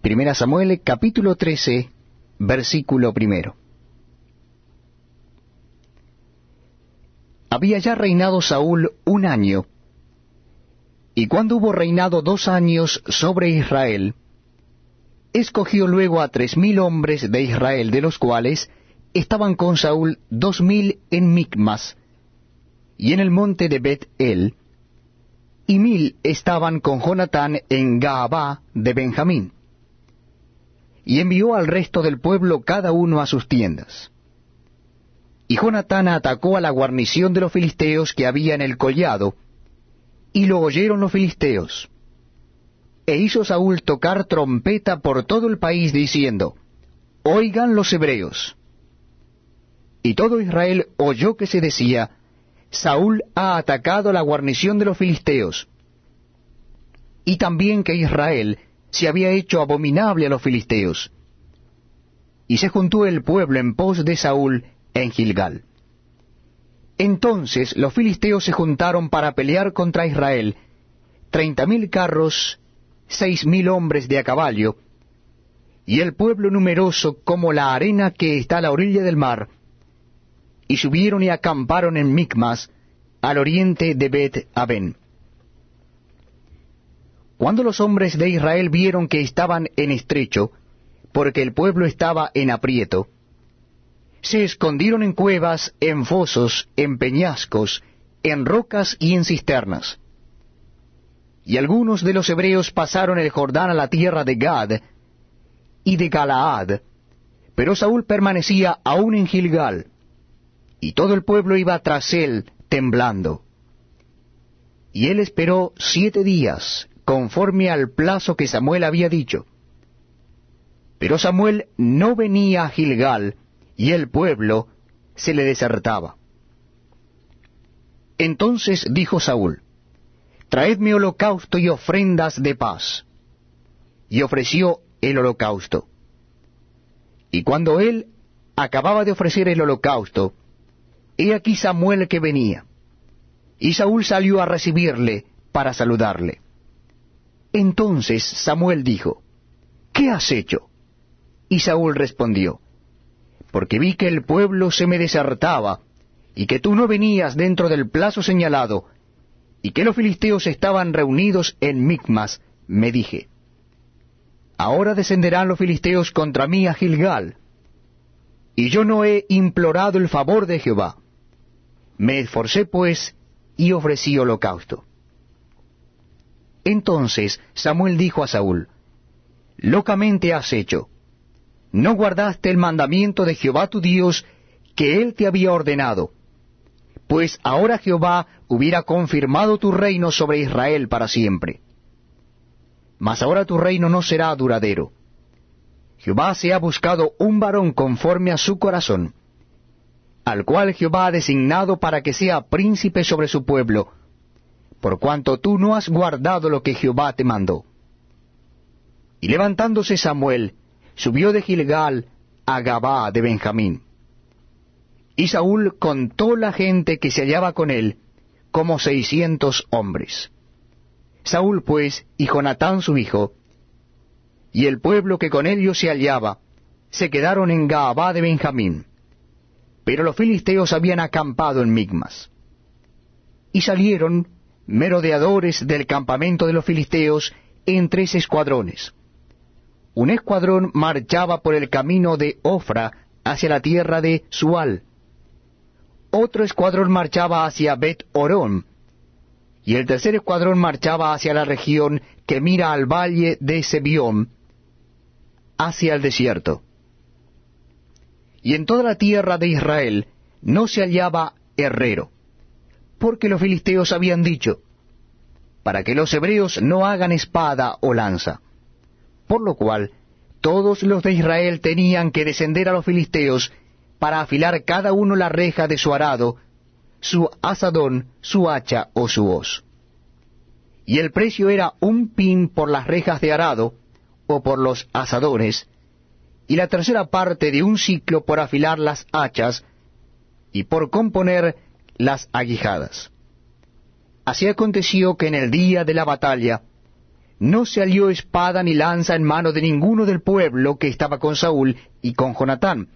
Primera Samuel capítulo 13, versículo primero. Había ya reinado Saúl un año, y cuando hubo reinado dos años sobre Israel, escogió luego a tres mil hombres de Israel, de los cuales estaban con Saúl dos mil en Micmas, y en el monte de Bet-El, y mil estaban con Jonatán en Gaabá de Benjamín. Y envió al resto del pueblo cada uno a sus tiendas. Y Jonatán atacó a la guarnición de los filisteos que había en el collado, y lo oyeron los filisteos. E hizo Saúl tocar trompeta por todo el país diciendo, Oigan los hebreos. Y todo Israel oyó que se decía, Saúl ha atacado la guarnición de los filisteos, y también que Israel se había hecho abominable a los filisteos. Y se juntó el pueblo en pos de Saúl en Gilgal. Entonces los filisteos se juntaron para pelear contra Israel, treinta mil carros, seis mil hombres de a caballo, y el pueblo numeroso como la arena que está a la orilla del mar, y subieron y acamparon en Micmas, al oriente de Bet Aben. Cuando los hombres de Israel vieron que estaban en estrecho, porque el pueblo estaba en aprieto, se escondieron en cuevas, en fosos, en peñascos, en rocas y en cisternas. Y algunos de los hebreos pasaron el Jordán a la tierra de Gad y de Galaad, pero Saúl permanecía aún en Gilgal, y todo el pueblo iba tras él temblando. Y él esperó siete días, conforme al plazo que Samuel había dicho. Pero Samuel no venía a Gilgal, y el pueblo se le desertaba. Entonces dijo Saúl, Traedme holocausto y ofrendas de paz. Y ofreció el holocausto. Y cuando él acababa de ofrecer el holocausto, he aquí Samuel que venía. Y Saúl salió a recibirle para saludarle. Entonces Samuel dijo, ¿Qué has hecho? Y Saúl respondió, porque vi que el pueblo se me desertaba, y que tú no venías dentro del plazo señalado, y que los filisteos estaban reunidos en Micmas, me dije, ahora descenderán los filisteos contra mí a Gilgal, y yo no he implorado el favor de Jehová. Me esforcé pues y ofrecí holocausto. Entonces Samuel dijo a Saúl, Locamente has hecho, no guardaste el mandamiento de Jehová tu Dios que él te había ordenado, pues ahora Jehová hubiera confirmado tu reino sobre Israel para siempre. Mas ahora tu reino no será duradero. Jehová se ha buscado un varón conforme a su corazón, al cual Jehová ha designado para que sea príncipe sobre su pueblo, por cuanto tú no has guardado lo que Jehová te mandó. Y levantándose Samuel, subió de Gilgal a Gabá de Benjamín. Y Saúl contó la gente que se hallaba con él, como seiscientos hombres. Saúl pues y Jonatán su hijo, y el pueblo que con ellos se hallaba, se quedaron en Gabá de Benjamín. Pero los filisteos habían acampado en Migmas. Y salieron merodeadores del campamento de los filisteos en tres escuadrones un escuadrón marchaba por el camino de Ofra hacia la tierra de Sual. Otro escuadrón marchaba hacia Bet Orón, y el tercer escuadrón marchaba hacia la región que mira al valle de Sebión, hacia el desierto. Y en toda la tierra de Israel no se hallaba herrero, porque los filisteos habían dicho, para que los hebreos no hagan espada o lanza por lo cual todos los de Israel tenían que descender a los filisteos para afilar cada uno la reja de su arado, su asadón, su hacha o su hoz. Y el precio era un pin por las rejas de arado, o por los asadones, y la tercera parte de un ciclo por afilar las hachas, y por componer las aguijadas. Así aconteció que en el día de la batalla, no se halló espada ni lanza en mano de ninguno del pueblo que estaba con Saúl y con Jonatán,